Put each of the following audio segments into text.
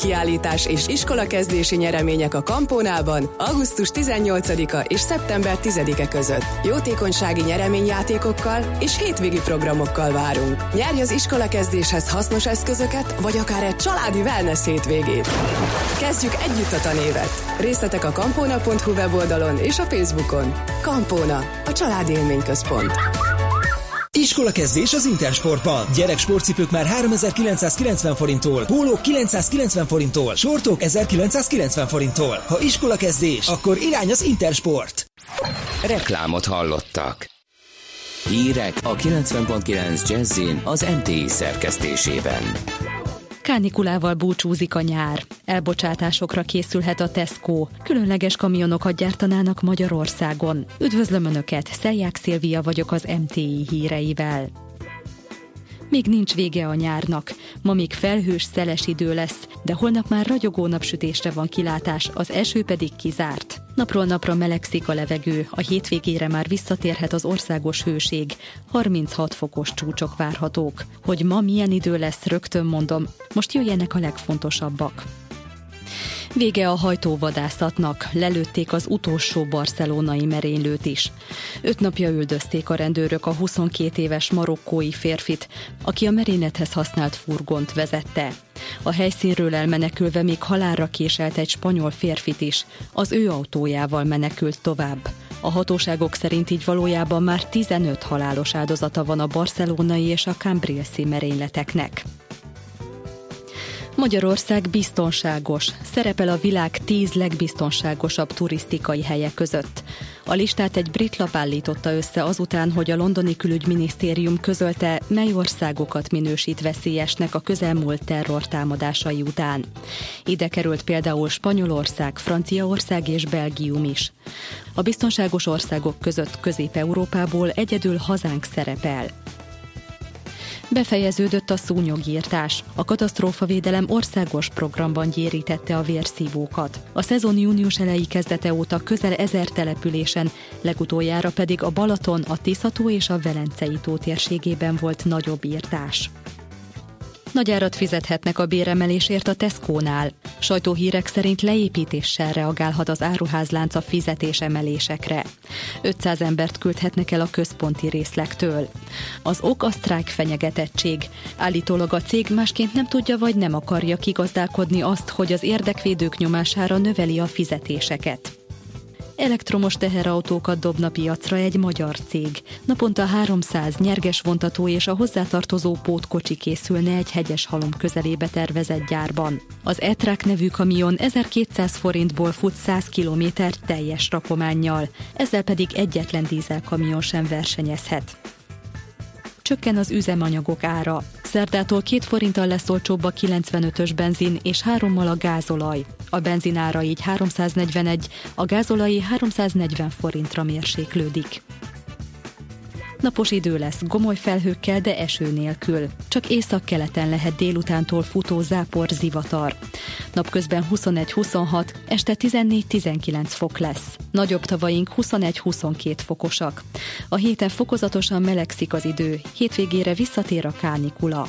kiállítás és iskolakezdési nyeremények a Kampónában augusztus 18-a és szeptember 10-e között. Jótékonysági nyereményjátékokkal és hétvégi programokkal várunk. Nyerj az iskolakezdéshez hasznos eszközöket, vagy akár egy családi wellness hétvégét. Kezdjük együtt a tanévet. Részletek a kampóna.hu weboldalon és a Facebookon. Kampóna, a családi élményközpont. Iskola kezdés az Intersportban. Gyerek sportcipők már 3990 forinttól, pólók 990 forinttól, sortok 1990 forinttól. Ha iskola kezdés, akkor irány az Intersport. Reklámot hallottak. Hírek a 90.9 Jazzin az MTI szerkesztésében. Kánikulával búcsúzik a nyár. Elbocsátásokra készülhet a Tesco. Különleges kamionokat gyártanának Magyarországon. Üdvözlöm Önöket, Szelják Szilvia vagyok az MTI híreivel. Még nincs vége a nyárnak. Ma még felhős, szeles idő lesz, de holnap már ragyogó napsütésre van kilátás, az eső pedig kizárt. Napról napra melegszik a levegő, a hétvégére már visszatérhet az országos hőség. 36 fokos csúcsok várhatók. Hogy ma milyen idő lesz, rögtön mondom. Most jöjjenek a legfontosabbak. Vége a hajtóvadászatnak, lelőtték az utolsó barcelonai merénylőt is. Öt napja üldözték a rendőrök a 22 éves marokkói férfit, aki a merénylethez használt furgont vezette. A helyszínről elmenekülve még halálra késelt egy spanyol férfit is, az ő autójával menekült tovább. A hatóságok szerint így valójában már 15 halálos áldozata van a barcelonai és a Cambrielsi merényleteknek. Magyarország biztonságos, szerepel a világ tíz legbiztonságosabb turisztikai helye között. A listát egy brit lap állította össze azután, hogy a londoni külügyminisztérium közölte, mely országokat minősít veszélyesnek a közelmúlt terrortámadásai után. Ide került például Spanyolország, Franciaország és Belgium is. A biztonságos országok között Közép-Európából egyedül hazánk szerepel. Befejeződött a szúnyogírtás. A katasztrófavédelem országos programban gyérítette a vérszívókat. A szezon június elejé kezdete óta közel ezer településen, legutoljára pedig a Balaton, a Tiszató és a Velencei tó térségében volt nagyobb írtás. Nagy árat fizethetnek a béremelésért a Tesco-nál. Sajtóhírek szerint leépítéssel reagálhat az áruházlánc a fizetésemelésekre. 500 embert küldhetnek el a központi részlektől. Az ok a sztrájk fenyegetettség. Állítólag a cég másként nem tudja vagy nem akarja kigazdálkodni azt, hogy az érdekvédők nyomására növeli a fizetéseket. Elektromos teherautókat dobna piacra egy magyar cég. Naponta 300 nyerges vontató és a hozzátartozó pótkocsi készülne egy hegyes halom közelébe tervezett gyárban. Az Etrak nevű kamion 1200 forintból fut 100 km teljes rakománnyal, ezzel pedig egyetlen dízelkamion sem versenyezhet csökken az üzemanyagok ára. Szerdától két forinttal lesz olcsóbb a 95-ös benzin és hárommal a gázolaj. A benzin ára így 341, a gázolai 340 forintra mérséklődik. Napos idő lesz, gomoly felhőkkel, de eső nélkül. Csak észak-keleten lehet délutántól futó zápor zivatar. Napközben 21-26, este 14-19 fok lesz. Nagyobb tavaink 21-22 fokosak. A héten fokozatosan melegszik az idő, hétvégére visszatér a kánikula.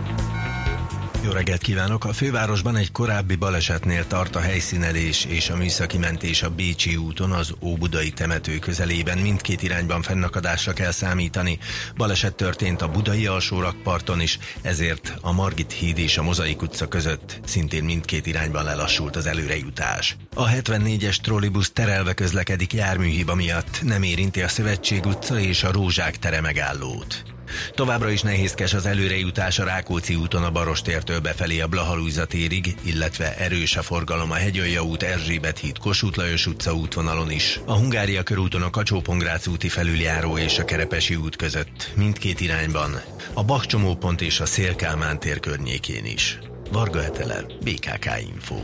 jó reggelt kívánok! A fővárosban egy korábbi balesetnél tart a helyszínelés és a műszaki mentés a Bécsi úton az Óbudai temető közelében. Mindkét irányban fennakadásra kell számítani. Baleset történt a Budai alsórakparton is, ezért a Margit híd és a Mozaik utca között szintén mindkét irányban lelassult az előrejutás. A 74-es trollibusz terelve közlekedik járműhiba miatt, nem érinti a Szövetség utca és a Rózsák tere megállót. Továbbra is nehézkes az előrejutás a Rákóczi úton a Barostértől befelé a Blahalújza térig, illetve erős a forgalom a Hegyalja út, Erzsébet híd, Kossuth Lajos utca útvonalon is. A Hungária körúton a kacsó úti felüljáró és a Kerepesi út között, mindkét irányban. A Bakcsomópont és a Szélkálmán tér környékén is. Varga Etele, BKK Info.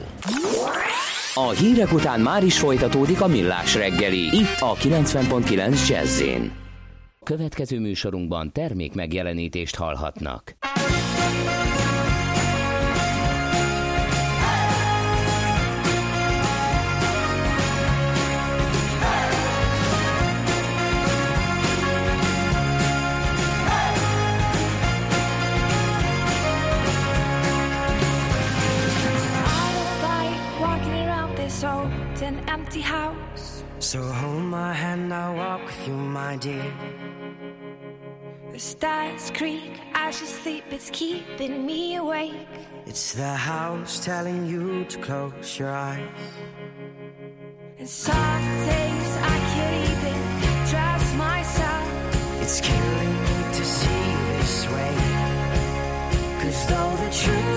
A hírek után már is folytatódik a millás reggeli, itt a 90.9 jazz Következő műsorunkban termék megjelenítést hallhatnak. So hold my hand, I'll walk with you, my dear. The stars creak as you sleep, it's keeping me awake. It's the house telling you to close your eyes. And some days I can't even trust myself. It's killing me to see this way. Cause though the truth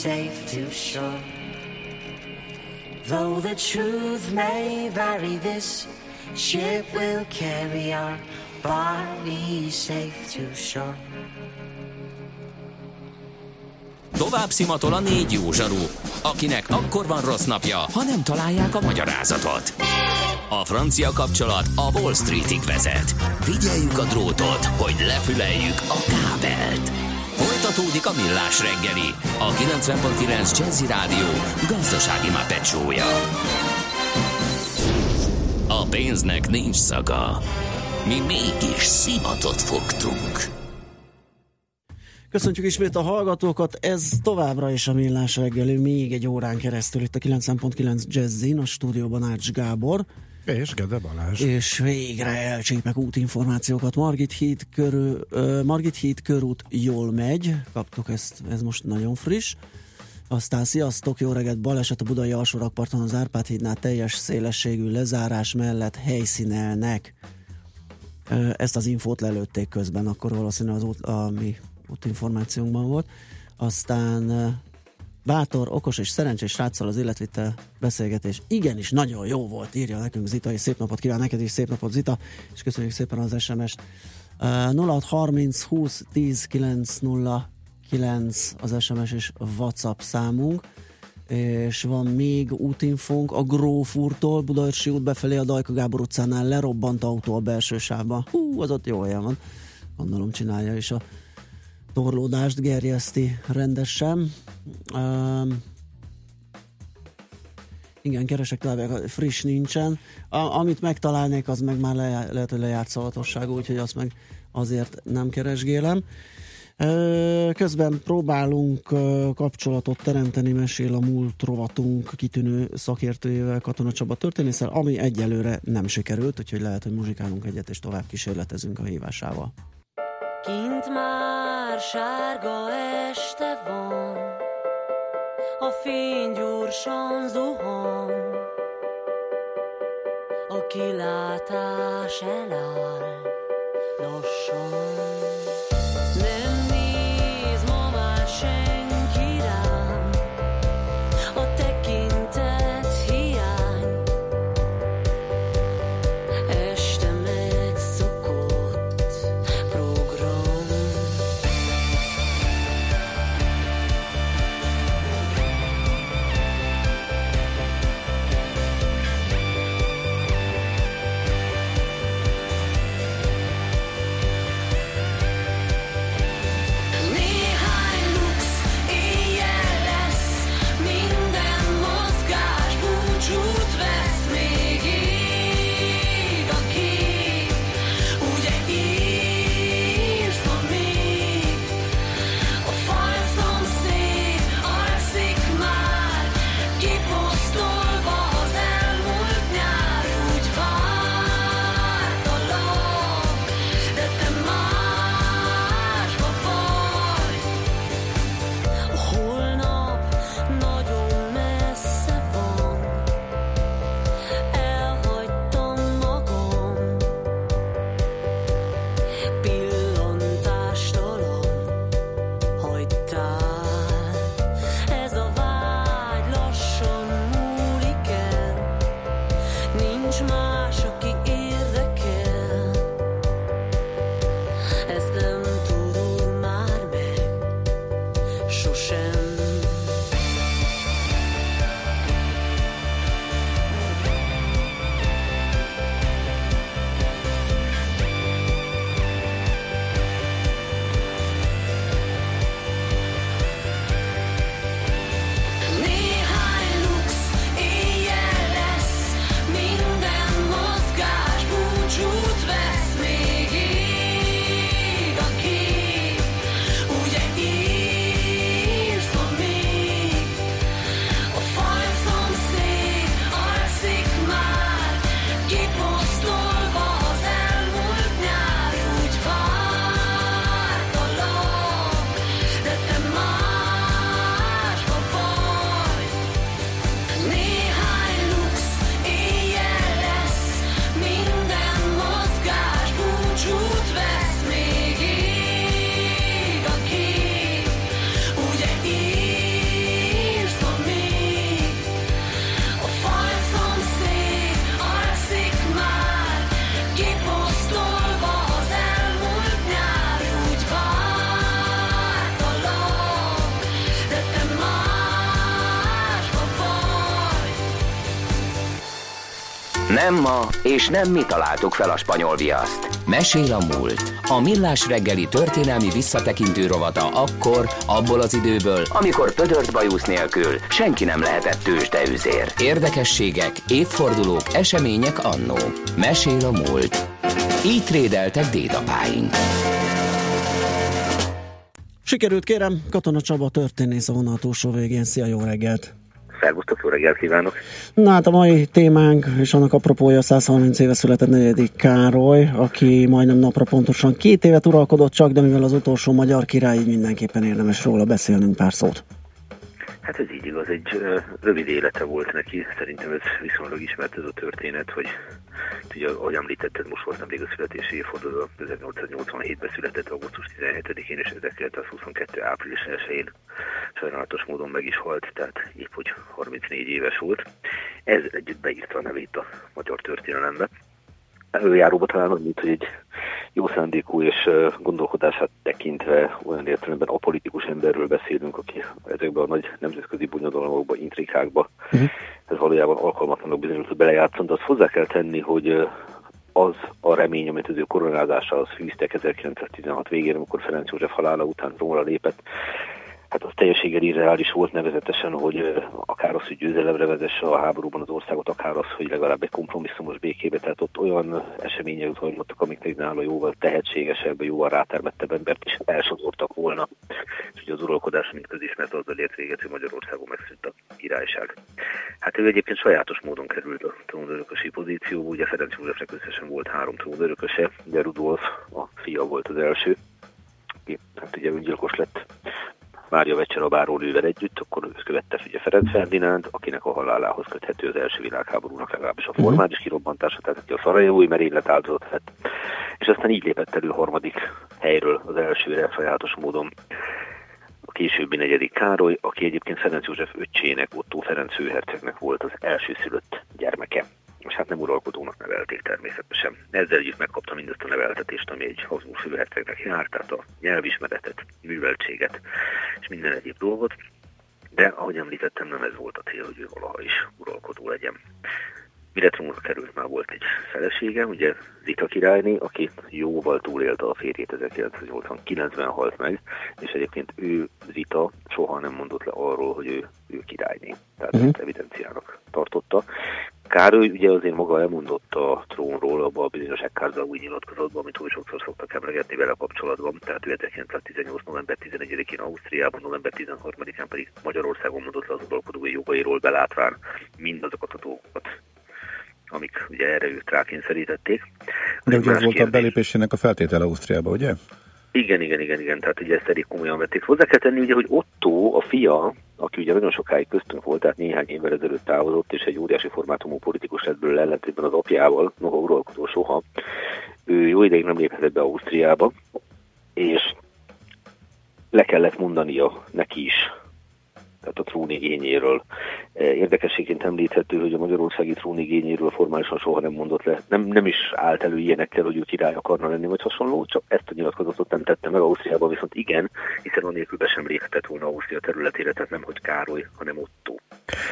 safe to shore. Though the truth may vary, this ship will carry our bodies safe to shore. Tovább szimatol a négy jó zsaru, akinek akkor van rossz napja, ha nem találják a magyarázatot. A francia kapcsolat a Wall Streetig vezet. Figyeljük a drótot, hogy lefüleljük a kábelt. Folytatódik a millás reggeli, a 90.9 Jazzy Rádió gazdasági mapetsója. A pénznek nincs szaga. Mi mégis szimatot fogtunk. Köszöntjük ismét a hallgatókat, ez továbbra is a Millás reggeli, még egy órán keresztül itt a 9.9 Jazzin, a stúdióban Ács Gábor. És Gede Balázs. És végre elcsípek útinformációkat. Margit híd, körül, uh, Margit híd körút jól megy, kaptuk ezt, ez most nagyon friss. Aztán sziasztok, jó reggelt, baleset a budai alsórakparton az Árpád hídnál teljes szélességű lezárás mellett helyszínelnek. Uh, ezt az infót lelőtték közben, akkor valószínűleg az út, a mi útinformációnkban volt. Aztán bátor, okos és szerencsés sráccal az életvitel beszélgetés igenis nagyon jó volt, írja nekünk Zita, és szép napot kíván neked is, szép napot Zita, és köszönjük szépen az SMS-t. Uh, 0630 20 10 909 az SMS és WhatsApp számunk. és van még útinfónk a Grófúrtól, Budaörsi út befelé a Dajka Gábor utcánál lerobbant autó a belső sávba. Hú, az ott jó helyen van. Gondolom csinálja is a torlódást, gerjeszti rendesen. Um, igen, keresek tovább, friss nincsen. A, amit megtalálnék, az meg már le, lehet, hogy lejárt szavatosságú, úgyhogy azt meg azért nem keresgélem. Közben próbálunk kapcsolatot teremteni, mesél a múlt rovatunk kitűnő szakértőjével, Katona Csaba történészel, ami egyelőre nem sikerült, úgyhogy lehet, hogy muzsikálunk egyet, és tovább kísérletezünk a hívásával. Kint már sárga este van, a fény gyorsan zuhan, a kilátás eláll lassan. Nem ma, és nem mi találtuk fel a spanyol viaszt. Mesél a múlt. A millás reggeli történelmi visszatekintő rovata akkor, abból az időből, amikor pödört bajusz nélkül senki nem lehetett tőzsdeüzér. Érdekességek, évfordulók, események annó. Mesél a múlt. Így trédeltek dédapáink. Sikerült kérem, Katona Csaba történész a vonal túlsó végén. Szia, jó reggelt! Szervusztok, jó reggelt kívánok! Na hát a mai témánk, és annak apropója 130 éve született negyedik Károly, aki majdnem napra pontosan két évet uralkodott csak, de mivel az utolsó magyar király, így mindenképpen érdemes róla beszélnünk pár szót. Hát ez így igaz, egy rövid élete volt neki, szerintem ez viszonylag ismert ez a történet, hogy ugye, ahogy említetted, most volt nemrég a születési évforduló, 1887-ben született augusztus 17-én és 1922. április 1-én sajnálatos módon meg is halt, tehát épp hogy 34 éves volt. Ez együtt beírta a nevét a magyar történelembe. Előjáróba talán annyit, hogy egy jó szándékú és gondolkodását tekintve olyan értelemben apolitikus emberről beszélünk, aki ezekben a nagy nemzetközi bonyodalmakba, intrikákba uh-huh. ez valójában alkalmatlanak bizonyult, hogy belejátszon, de azt hozzá kell tenni, hogy az a remény, amit az ő koronázásához fűztek 1916 végén, amikor Ferenc József halála után róla lépett, Hát az teljességgel irreális volt nevezetesen, hogy akár az, hogy győzelemre vezesse a háborúban az országot, akár az, hogy legalább egy kompromisszumos békébe, tehát ott olyan események zajlottak, amik nála jóval tehetségesebb, jóval rátermettebb embert is elsodortak volna. És ugye az uralkodás, mint közismert, azzal ért véget, hogy Magyarországon megszűnt a királyság. Hát ő egyébként sajátos módon került a trónörökösi pozícióba, ugye Ferenc Józsefnek összesen volt három trónörököse, ugye Rudolf a fia volt az első, aki hát ugye öngyilkos lett Mária Vecsera bárónővel együtt, akkor őt követte ugye Ferenc Ferdinánd, akinek a halálához köthető az első világháborúnak legalábbis a formális kirobbantása, tehát aki a szarajevói merénylet áldozat lett. És aztán így lépett elő harmadik helyről az elsőre sajátos módon a későbbi negyedik Károly, aki egyébként Ferenc József öccsének, Otto Ferenc főhercegnek volt az első szülött gyermeke. És hát nem uralkodónak nevelték természetesen. Ezzel együtt megkapta mindezt a neveltetést, ami egy Habsburg főhercegnek járt, tehát a nyelvismeretet, műveltséget és minden egyéb dolgot. De ahogy említettem, nem ez volt a cél, hogy ő valaha is uralkodó legyen. Mire trónra került, már volt egy felesége, ugye Zita királyné, aki jóval túlélte a férjét, 1989-ben halt meg, és egyébként ő, Zita, soha nem mondott le arról, hogy ő, ő királyné. Tehát uh-huh. evidenciának tartotta. Károly ugye azért maga elmondott a trónról abban a bizonyos Ekkárzal új nyilatkozatban, amit úgy sokszor szoktak emlegetni vele kapcsolatban. Tehát ő 1918. november 11-én Ausztriában, november 13-án pedig Magyarországon mondott le az uralkodói jogairól belátván mindazokat a dolgokat, amik ugye erre őt rákényszerítették. De ugye ez volt a belépésének a feltétele Ausztriába, ugye? Igen, igen, igen, igen, tehát ugye ezt elég komolyan vették. Hozzá kell tenni ugye, hogy Otto, a fia, aki ugye nagyon sokáig köztünk volt, tehát néhány évvel ezelőtt távozott, és egy óriási formátumú politikus lett belőle ellentétben az apjával, maga uralkodó soha. Ő jó ideig nem léphetett be Ausztriába, és le kellett mondania neki is, tehát a trónigényéről. Eh, Érdekességként említhető, hogy a magyarországi trónigényéről formálisan soha nem mondott le, nem, nem is állt elő ilyenekkel, hogy ő király akarna lenni, vagy hasonló, csak ezt a nyilatkozatot nem tette meg Ausztriában, viszont igen, hiszen anélkül be sem léphetett volna Ausztria területére, tehát nem hogy Károly, hanem Otto.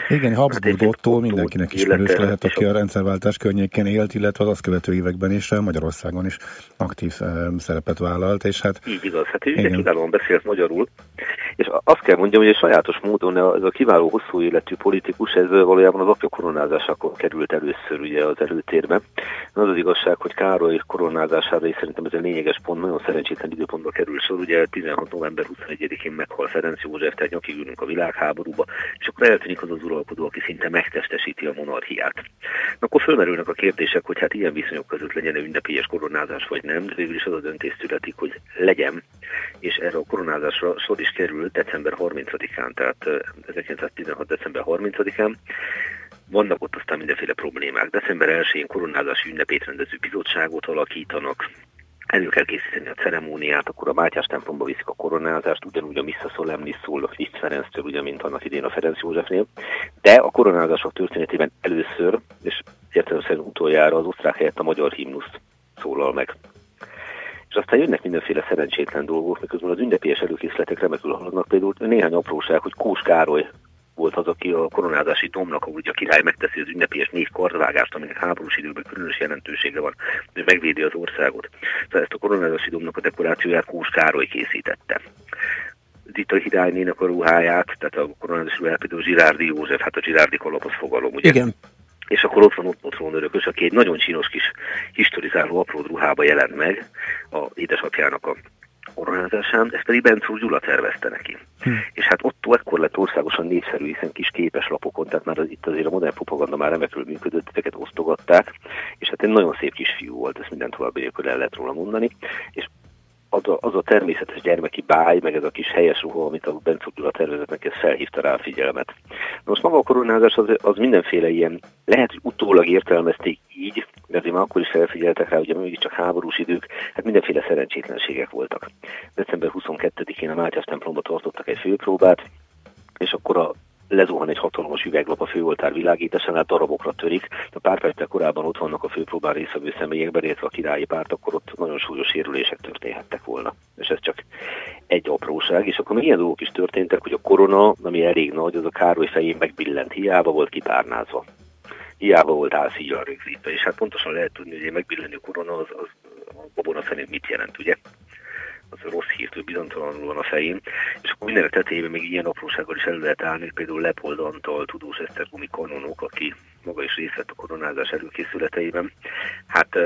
Igen, Habsburg egyébként Otto mindenkinek ismerős lehet, aki a- rendszerváltás környékén élt, illetve az azt követő években is eh, Magyarországon is aktív eh, szerepet vállalt, és hát Így igaz, hát ő kiválóan beszélt magyarul, és azt kell mondjam, hogy egy sajátos módon ez a kiváló hosszú életű politikus, ez valójában az apja koronázásakor került először ugye az előtérbe. Az az igazság, hogy Károly koronázására is szerintem ez egy lényeges pont, nagyon szerencsétlen időpontba kerül sor, ugye 16. november 21-én meghal Ferenc József, tehát nyakig ülünk a világháborúba, és akkor eltűnik az az uralkodó, aki szinte megtestesíti a monarchiát. Na, akkor fölmerülnek a kérdések, hogy hát ilyen viszonyok között legyen -e ünnepélyes koronázás vagy nem, de végül is az a döntés születik, hogy legyen, és erre a koronázásra sor is került december 30-án, tehát eh, 1916. december 30-án. Vannak ott aztán mindenféle problémák. December 1-én koronázási ünnepét rendező bizottságot alakítanak, elő kell készíteni a ceremóniát, akkor a Mátyás templomba viszik a koronázást, ugyanúgy a Missa Solemnis szól Liszt Ferenctől, ugye, mint annak idén a Ferenc Józsefnél. De a koronázások történetében először, és értelemszerűen utoljára az osztrák helyett a magyar himnuszt szólal meg. Aztán jönnek mindenféle szerencsétlen dolgok, miközben az ünnepélyes előkészletek remekül haladnak. Például néhány apróság, hogy Kós Károly volt az, aki a koronázási domnak, ahogy a király megteszi az ünnepélyes négy kardvágást, aminek háborús időben különös jelentősége van, hogy megvédi az országot. Tehát ezt a koronázási domnak a dekorációját Kós Károly készítette. Zita királynének a ruháját, tehát a koronázási ruháját például Zsirárdi József, hát a Zsirárdi kalapos fogalom, ugye? Igen. És akkor ott van Otto trónörökös, aki egy nagyon csinos kis historizáló apró ruhába jelent meg a édesapjának a koronázásán, ezt pedig Bencúr Gyula tervezte neki. Hm. És hát Otto ekkor lett országosan népszerű, hiszen kis képes lapokon, tehát már az, itt azért a modern propaganda már remekül működött, ezeket osztogatták, és hát egy nagyon szép kis fiú volt, ezt minden további nélkül el lehet róla mondani, és az a, az a természetes gyermeki báj, meg ez a kis helyes ruha, amit a tervezett neki, ez felhívta rá a figyelmet. Most maga a koronázás az, az mindenféle ilyen, lehet, hogy utólag értelmezték így, de azért már akkor is felfigyeltek rá, ugye mégiscsak háborús idők, hát mindenféle szerencsétlenségek voltak. December 22-én a Mátyás templomba tartottak egy főpróbát, és akkor a lezuhan egy hatalmas üveglap a főoltár világításánál, darabokra törik. A pár perccel korábban ott vannak a főpróbán részvevő személyekben, illetve a királyi párt, akkor ott nagyon súlyos sérülések történhettek volna. És ez csak egy apróság. És akkor még ilyen dolgok is történtek, hogy a korona, ami elég nagy, az a Károly fején megbillent, hiába volt kipárnázva hiába volt álszíjjal rögzítve, és hát pontosan lehet tudni, hogy egy megbillenő korona az, az a babona felén mit jelent, ugye? Az rossz hírtől bizonytalanul van a fején, és akkor mindenek tetejében még ilyen aprósággal is elő lehet állni, például Lepold Antal, tudós Esztergomi kanonok, aki maga is részt vett a koronázás előkészületeiben. Hát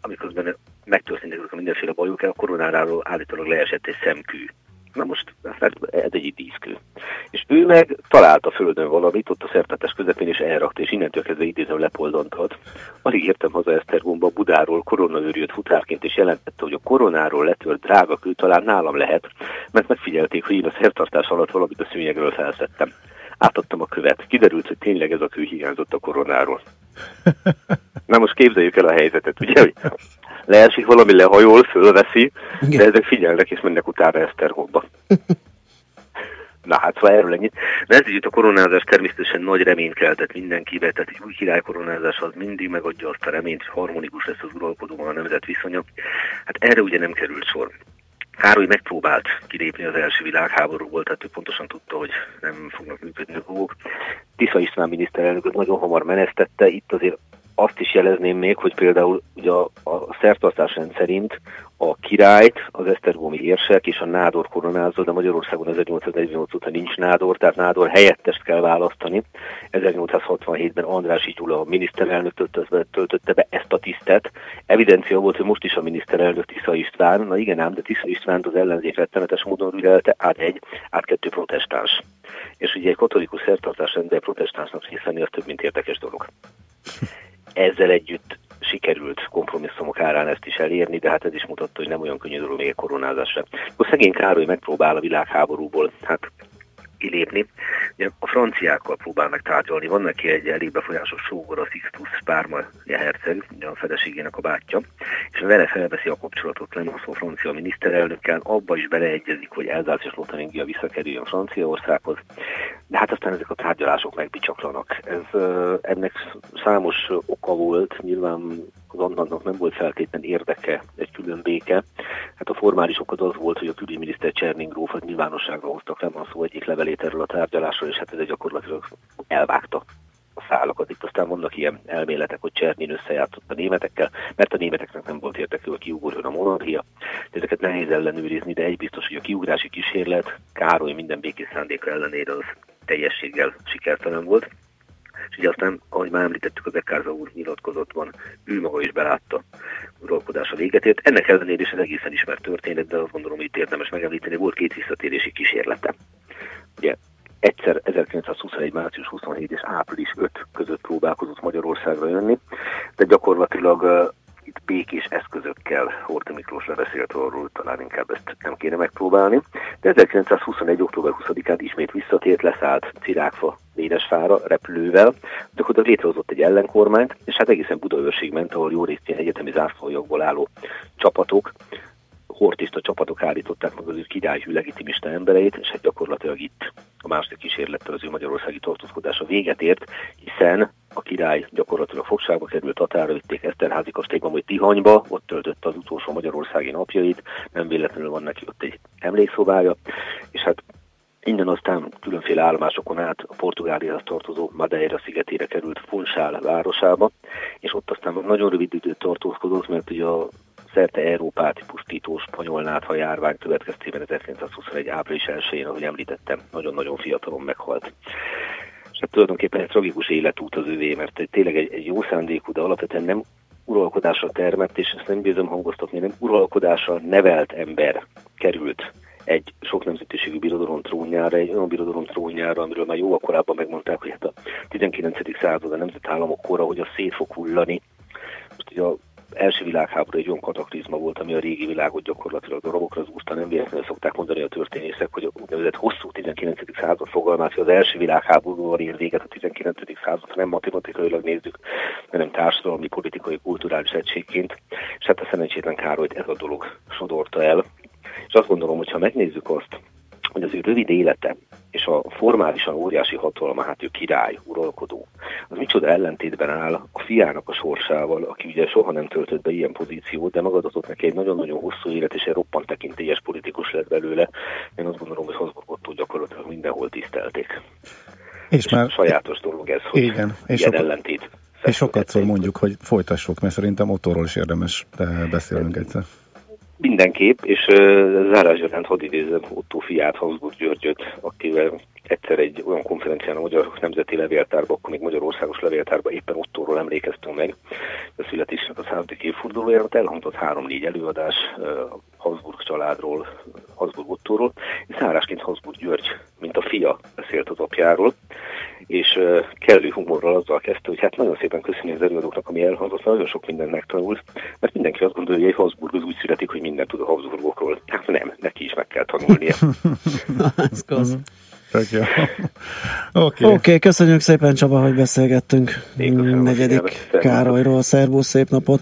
amikor benne megtörténtek a mindenféle bajok, a koronáról állítólag leesett egy szemkű. Na most, hát ez egy díszkő. És ő meg találta a földön valamit, ott a szertartás közepén, és elrakta, és innentől kezdve idézem Lepoldantalt. Alig értem haza Esztergomba, Budáról koronaőr jött futárként, és jelentette, hogy a koronáról letört drága kő talán nálam lehet, mert megfigyelték, hogy én a szertartás alatt valamit a szőnyegről felszedtem. Átadtam a követ. Kiderült, hogy tényleg ez a kő hiányzott a koronáról. Na most képzeljük el a helyzetet, ugye, hogy leesik valami, lehajol, fölveszi, de ezek figyelnek és mennek utána Esztergomba. Na hát, szóval erről ennyit. De ez a koronázás természetesen nagy reményt keltett mindenkibe, tehát egy új király koronázás az mindig megadja azt a reményt, hogy harmonikus lesz az uralkodóval a nemzet viszonya. Hát erre ugye nem került sor. Károly megpróbált kilépni az első világháborúból, tehát ő pontosan tudta, hogy nem fognak működni a dolgok. Tisza István miniszterelnököt nagyon hamar menesztette, itt azért azt is jelezném még, hogy például ugye a, a szertartás rendszerint a királyt, az Esztergomi érsek és a nádor koronázza, de Magyarországon 1848 óta nincs nádor, tehát nádor helyettest kell választani. 1867-ben Andrássy Gyula a miniszterelnök töltötte, be ezt a tisztet. Evidencia volt, hogy most is a miniszterelnök Tisza István, na igen ám, de Tisza Istvánt az ellenzék rettenetes módon ülelte át egy, át kettő protestáns. És ugye egy katolikus szertartás rendszer protestánsnak hiszeni, az több, mint érdekes dolog ezzel együtt sikerült kompromisszumok árán ezt is elérni, de hát ez is mutatta, hogy nem olyan könnyű dolog még a koronázásra. Akkor szegény Károly megpróbál a világháborúból hát kilépni. Ugye a franciákkal próbál meg tárgyalni. Van neki egy elég befolyásos sógor, a Sixtus Párma herceg, a feleségének a bátyja, és vele felveszi a kapcsolatot Clemenceau francia miniszterelnökkel, abba is beleegyezik, hogy Elzász és Lotaringia visszakerüljön Franciaországhoz, de hát aztán ezek a tárgyalások megbicsaklanak. Ez, ennek számos oka volt, nyilván az Antantnak nem volt feltétlenül érdeke egy külön béke. Hát a formális ok az volt, hogy a külügyminiszter Cserning grófot nyilvánosságra hozta Clemenceau egyik levelét erről a tárgyalásról, és hát ez gyakorlatilag elvágta a szálakat. Itt aztán vannak ilyen elméletek, hogy Csernin összejátszott a németekkel, mert a németeknek nem volt érdekű, hogy kiugorjon a monarchia. Ezeket nehéz ellenőrizni, de egy biztos, hogy a kiugrási kísérlet Károly minden békés szándéka ellenére az teljességgel sikertelen volt. És ugye aztán, ahogy már említettük, az Ekárza úr nyilatkozatban, ő maga is belátta uralkodása véget ért. Ennek ellenére is ez egészen ismert történet, de azt gondolom, hogy itt érdemes megemlíteni, volt két visszatérési kísérlete. Ugye egyszer 1921. március 27 és április 5 között próbálkozott Magyarországra jönni, de gyakorlatilag itt békés eszközökkel Horthy Miklós beszélt arról, talán inkább ezt nem kéne megpróbálni. De 1921. október 20-án ismét visszatért, leszállt Cirákfa Véresfára repülővel, de oda létrehozott egy ellenkormányt, és hát egészen Budaörség ment, ahol jó részt ilyen egyetemi zászlójogból álló csapatok, hortista csapatok állították meg az ő királyhű legitimista embereit, és hát gyakorlatilag itt a második kísérlettel az ő magyarországi tartózkodása véget ért, hiszen a király gyakorlatilag fogságba került, Tatára vitték Eszterházi kastélyban, vagy Tihanyba, ott töltötte az utolsó magyarországi napjait, nem véletlenül van neki ott egy emlékszobája, és hát Innen aztán különféle állomásokon át a Portugáliához tartozó Madeira szigetére került Funchal városába, és ott aztán nagyon rövid időt tartózkodott, mert ugye a szerte Európát pusztító spanyol nátha járvány következtében 1921. április 1-én, ahogy említettem, nagyon-nagyon fiatalon meghalt. És hát tulajdonképpen egy tragikus életút az övé, mert tényleg egy, egy jó szándékú, de alapvetően nem uralkodásra termett, és ezt nem bízom hangoztatni, nem uralkodásra nevelt ember került egy sok nemzetiségű birodalom trónjára, egy olyan birodalom trónjára, amiről már jóval korábban megmondták, hogy hát a 19. század a nemzetállamok kora, hogy a szét fog hullani. Most ugye a első világháború egy olyan kataklizma volt, ami a régi világot gyakorlatilag darabokra zúzta, nem véletlenül szokták mondani a történészek, hogy a úgynevezett hosszú 19. század fogalmát, hogy az első világháborúval ér véget a 19. század, nem matematikailag nézzük, hanem társadalmi, politikai, kulturális egységként. És hát a szerencsétlen Károlyt ez a dolog sodorta el. És azt gondolom, hogy ha megnézzük azt, hogy az ő rövid élete és a formálisan óriási hatalma, hát ő király, uralkodó, az micsoda ellentétben áll a fiának a sorsával, aki ugye soha nem töltött be ilyen pozíciót, de megadatott neki egy nagyon-nagyon hosszú élet, és egy roppant tekintélyes politikus lett belőle. Én azt gondolom, hogy Habsburgottól gyakorlatilag mindenhol tisztelték. És És már sajátos dolog ez, hogy Igen, és ilyen sokat- ellentét. és sokat szól mondjuk, hogy folytassuk, mert szerintem Ottóról is érdemes beszélnünk egyszer. Mindenképp, és uh, zárásgyaránt hadd idézem Otto fiát, Habsburg Györgyöt, akivel egyszer egy olyan konferencián a Magyar Nemzeti Levéltárban, akkor még Magyarországos Levéltárban éppen Ottóról emlékeztünk meg, a születésnek a századik évfordulójára, ott elhangzott három-négy előadás Habsburg családról, Habsburg Ottóról, és zárásként Habsburg György, mint a fia beszélt az apjáról, és kellő humorral azzal kezdte, hogy hát nagyon szépen köszönjük az előadóknak, ami elhangzott, nagyon sok mindent megtanult, mert mindenki azt gondolja, hogy egy Habsburg az úgy születik, hogy mindent tud a Habsburgokról. Hát nem, neki is meg kell tanulnia. Ez gaz. Tök jó. Oké. Oké, okay, köszönjük szépen Csaba, hogy beszélgettünk. Negyedik. Károlyról, szervusz, szép napot.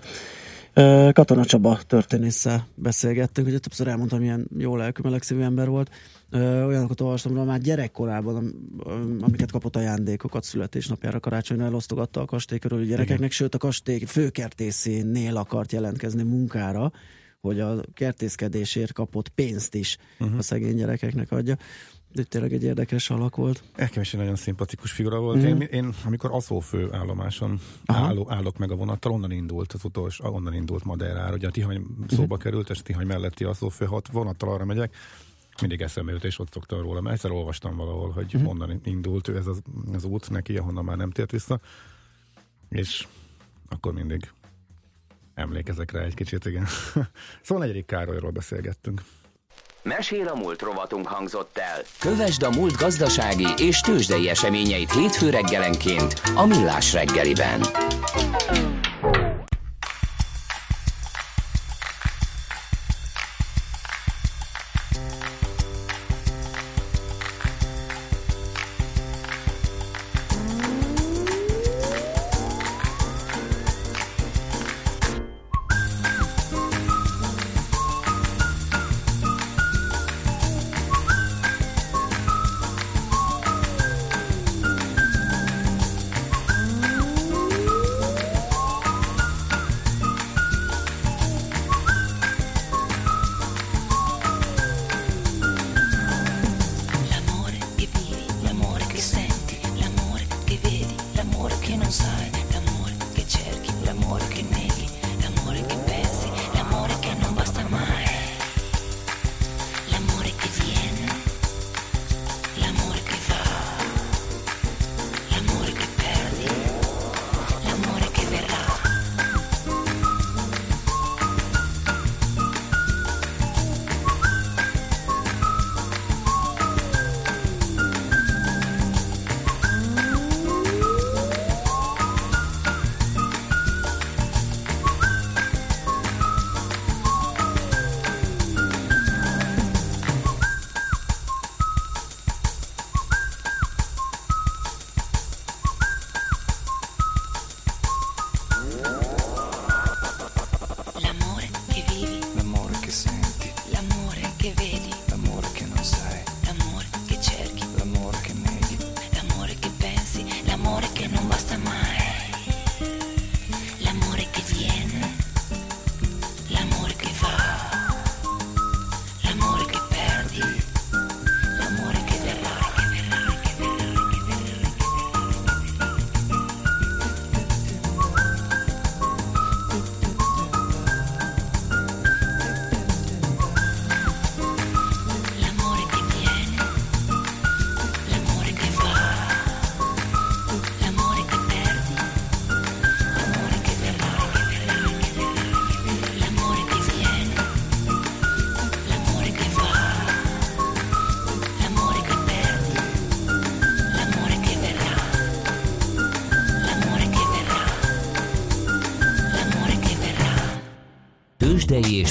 Katona Csaba történésszel beszélgettünk, ugye többször elmondtam, milyen jó lelkű, melegszívű ember volt. Olyanokat olvastam róla már gyerekkorában, am- amiket kapott ajándékokat születésnapjára karácsonyra elosztogatta a kastély körül gyerekeknek, sőt a kastély főkertészénél akart jelentkezni munkára, hogy a kertészkedésért kapott pénzt is uh-huh. a szegény gyerekeknek adja. De tényleg egy érdekes alak volt. Nekem is egy nagyon szimpatikus figura volt. Mhm. Mm. Én, én, amikor aszófő állomáson álló, állok meg a vonattal, onnan indult az utolsó, onnan indult Madeirára. Ugye a Tihany szóba Mhm. került, és Tihany melletti aszófő, hat vonattal arra megyek, mindig eszembe jut, és ott szoktam róla, mert egyszer olvastam valahol, hogy Mhm. uh-huh. onnan indult ő ez az, az út neki, ahonnan már nem tért vissza, és akkor mindig emlékezek rá egy kicsit, igen. szóval negyedik Károlyról beszélgettünk. Mesél a múlt rovatunk hangzott el. Kövesd a múlt gazdasági és tőzsdei eseményeit hétfő reggelenként a Millás reggeliben.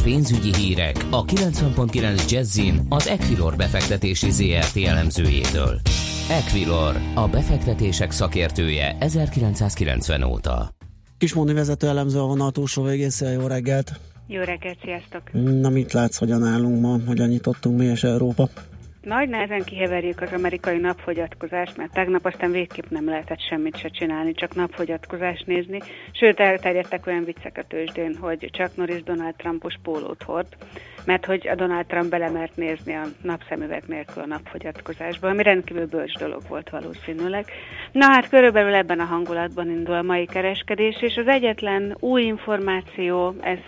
Pénzügyi hírek a 90.9 Jazzin az Equilor befektetési ZRT elemzőjétől. Equilor, a befektetések szakértője 1990 óta. Kismondi vezető elemző a vonal túlsó végén, szia, jó reggelt! Jó reggelt, sziasztok! Na mit látsz, hogyan állunk ma, hogyan nyitottunk mi és Európa? Nagy nehezen kiheverjük az amerikai napfogyatkozást, mert tegnap aztán végképp nem lehetett semmit se csinálni, csak napfogyatkozást nézni. Sőt, elterjedtek olyan viccek a tőzsdén, hogy csak Norris Donald Trumpos pólót hord, mert hogy a Donald Trump belemert nézni a napszemüveg nélkül a napfogyatkozásba, ami rendkívül bölcs dolog volt valószínűleg. Na hát körülbelül ebben a hangulatban indul a mai kereskedés, és az egyetlen új információ, ez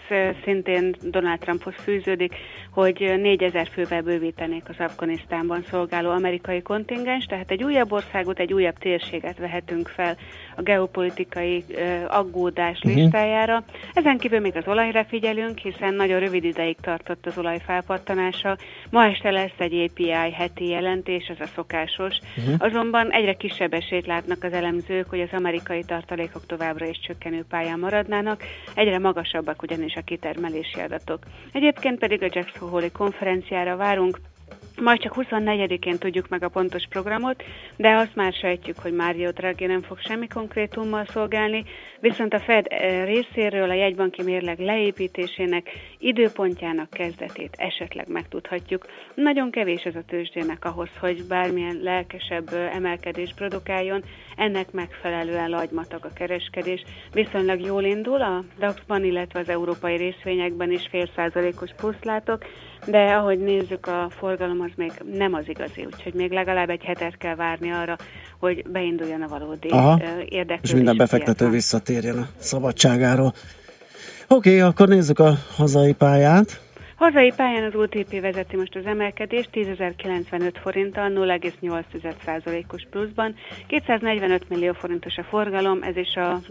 szintén Donald Trumphoz fűződik, hogy 4000 fővel bővítenék az Afganisztánban szolgáló amerikai kontingens, tehát egy újabb országot, egy újabb térséget vehetünk fel a geopolitikai aggódás Mhm. listájára. Ezen kívül még az olajra figyelünk, hiszen nagyon rövid ideig tartott az olaj felpattanása. Ma este lesz egy API heti jelentés, ez a szokásos. Mhm. Azonban egyre kisebb esélyt látnak az elemzők, hogy az amerikai tartalékok továbbra is csökkenő pályán maradnának, egyre magasabbak ugyanis a kitermelési adatok. Egyébként pedig a Jackson Hole konferenciára várunk, majd csak 24-én tudjuk meg a pontos programot, de azt már sejtjük, hogy Mário Draghi nem fog semmi konkrétummal szolgálni, viszont a Fed eh, részéről a jegybanki mérleg leépítésének időpontjának kezdetét esetleg megtudhatjuk. Nagyon kevés ez a tőzsdének ahhoz, hogy bármilyen lelkesebb eh, emelkedés produkáljon, ennek megfelelően lagymatag a kereskedés. Viszonylag jól indul a DAX-ban, illetve az európai részvényekben is fél százalékos plusz látok, de ahogy nézzük, a forgalom az még nem az igazi, úgyhogy még legalább egy hetet kell várni arra, hogy beinduljon a valódi Aha. érdeklődés. És minden befektető visszatérjen a szabadságáról. Oké, okay, akkor nézzük a hazai pályát. Hazai pályán az OTP vezeti most az emelkedést 10.095 forinttal, 0,8%-os pluszban. 245 millió forintos a forgalom, ez is a,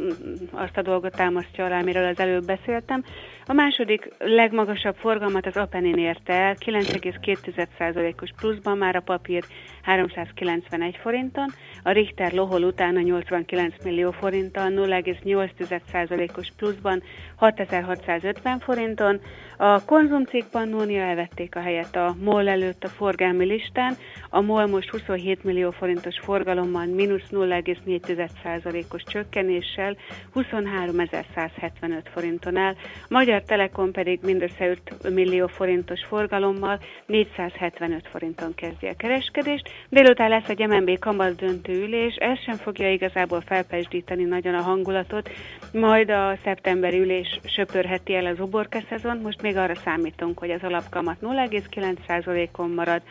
azt a dolgot támasztja alá, amiről az előbb beszéltem. A második legmagasabb forgalmat az Apenin érte el, 9,2%-os pluszban már a papír 391 forinton, a Richter lohol utána 89 millió forinttal, 0,8%-os pluszban 6650 forinton, a konzumcég Pannonia elvették a helyet a MOL előtt a forgalmi listán, a MOL most 27 millió forintos forgalommal, mínusz 0,4%-os csökkenéssel 23.175 forinton áll, a Magyar Telekom pedig mindössze 5 millió forintos forgalommal 475 forinton kezdi a kereskedést. Délután lesz egy MNB kamat döntő ülés, ez sem fogja igazából felpesdíteni nagyon a hangulatot, majd a szeptemberi ülés söpörheti el az uborka szezon, most még arra számítunk, hogy az alapkamat 0,9%-on marad,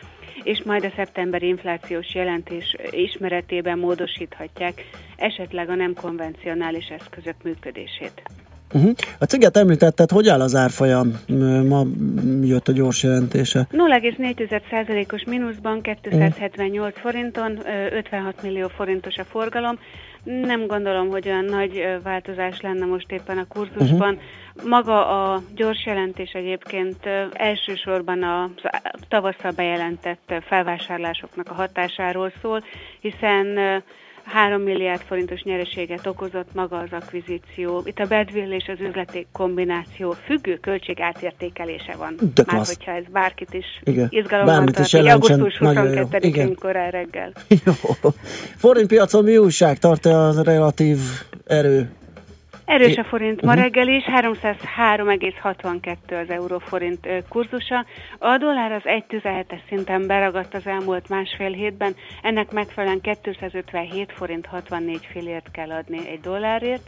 és majd a szeptemberi inflációs jelentés ismeretében módosíthatják esetleg a nem konvencionális eszközök működését. Uh-huh. A céget említetted, hogy áll az árfolyam? Ma jött a gyors jelentése. 0,4%-os mínuszban 278 forinton, ö, 56 millió forintos a forgalom. Nem gondolom, hogy olyan nagy változás lenne most éppen a kurzusban. Maga a gyors jelentés egyébként elsősorban a tavasszal bejelentett felvásárlásoknak a hatásáról szól, hiszen 3 milliárd forintos nyereséget okozott maga az akvizíció. Itt a badwill és az üzleti kombináció függő költség átértékelése van. De Már klassz. hogyha ez bárkit is Igen. izgalomban Bármit is tart, így jelentsen, augusztus nagyon jó. 22-én Igen. korán reggel. Forint piacon mi újság? Tart-e a relatív erő? Erős a forint ma Mhm. reggel is, 303,62 az euróforint kurzusa. A dollár az 1,17-es szinten beragadt az elmúlt másfél hétben, ennek megfelelően 257 forint 64 fillért kell adni egy dollárért,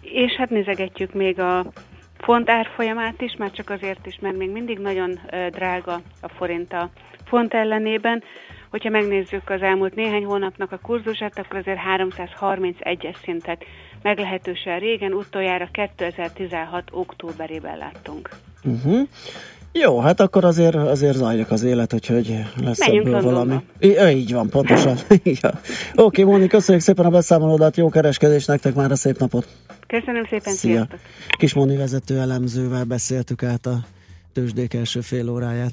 és hát nézegetjük még a font árfolyamát is, már csak azért is, mert még mindig nagyon drága a forint a font ellenében. Hogyha megnézzük az elmúlt néhány hónapnak a kurzusát, akkor azért 331-es szintet meglehetősen régen, utoljára 2016. októberében láttunk. Uh-huh. Jó, hát akkor azért, azért zajlik az élet, úgyhogy lesz Menjünk ebből Londonba. valami. I- így van, pontosan. ja. Oké, Móni, köszönjük szépen a beszámolódat, jó kereskedés nektek már a szép napot. Köszönöm szépen, Szia. sziasztok! Kis Móni vezető elemzővel beszéltük át a tőzsdék első fél óráját.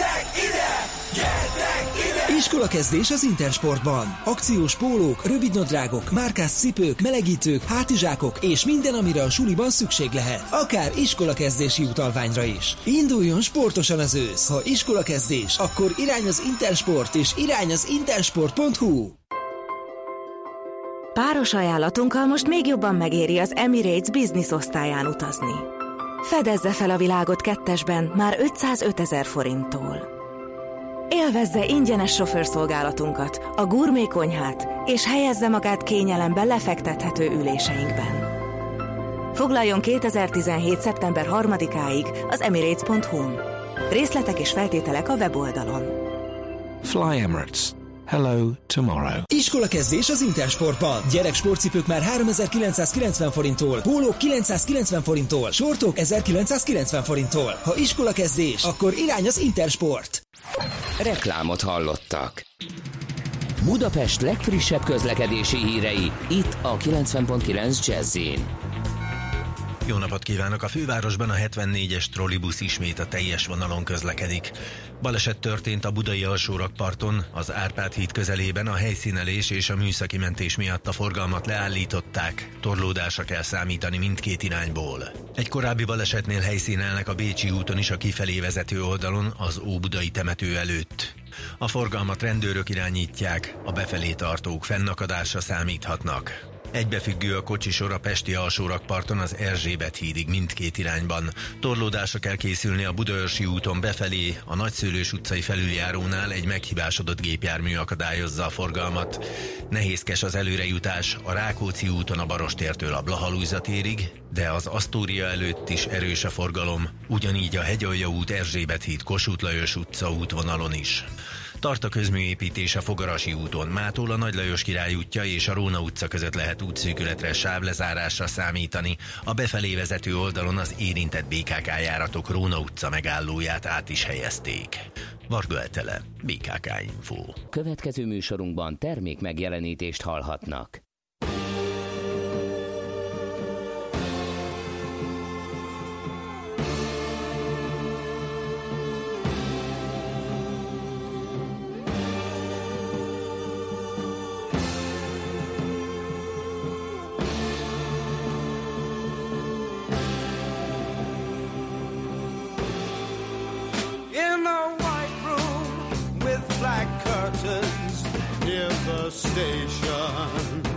kezdés az Intersportban. Akciós pólók, rövidnadrágok, márkás cipők, melegítők, hátizsákok és minden, amire a suliban szükség lehet. Akár iskola kezdési utalványra is. Induljon sportosan az ősz. Ha iskola kezdés, akkor irány az Intersport és irány az intersport.hu. Páros ajánlatunkkal most még jobban megéri az Emirates Business osztályán utazni. Fedezze fel a világot kettesben már 505 ezer forinttól. Élvezze ingyenes sofőrszolgálatunkat, a gurmé konyhát, és helyezze magát kényelemben lefektethető üléseinkben. Foglaljon 2017. szeptember 3-áig az emirates.hu-n. Részletek és feltételek a weboldalon. Fly Emirates. Hello tomorrow. Iskola kezdés az Intersportban. Gyerek sportcipők már 3990 forinttól, pólók 990 forinttól, sortok 1990 forinttól. Ha iskola kezdés, akkor irány az Intersport. Reklámot hallottak. Budapest legfrissebb közlekedési hírei, itt a 90.9 jazz Jó napot kívánok! A fővárosban a 74-es trollibusz ismét a teljes vonalon közlekedik. Baleset történt a budai alsórakparton, az Árpád híd közelében a helyszínelés és a műszaki mentés miatt a forgalmat leállították. Torlódásra kell számítani mindkét irányból. Egy korábbi balesetnél helyszínelnek a Bécsi úton is a kifelé vezető oldalon, az Óbudai temető előtt. A forgalmat rendőrök irányítják, a befelé tartók fennakadásra számíthatnak. Egybefüggő a kocsisor a Pesti alsórakparton az Erzsébet hídig mindkét irányban. Torlódásra kell készülni a Budaörsi úton befelé, a Nagyszőlős utcai felüljárónál egy meghibásodott gépjármű akadályozza a forgalmat. Nehézkes az előrejutás a Rákóczi úton a Barostértől a Blahalújza térig, de az Asztória előtt is erős a forgalom, ugyanígy a Hegyalja út Erzsébet híd Kossuth Lajos utca útvonalon is. Tart a közműépítés a Fogarasi úton, mától a Nagy Lajos Király útja és a Róna utca között lehet útszűkületre, sávlezárásra számítani. A befelé vezető oldalon az érintett BKK járatok Róna utca megállóját át is helyezték. Varga Etele, BKK Info. Következő műsorunkban termék megjelenítést hallhatnak. Station.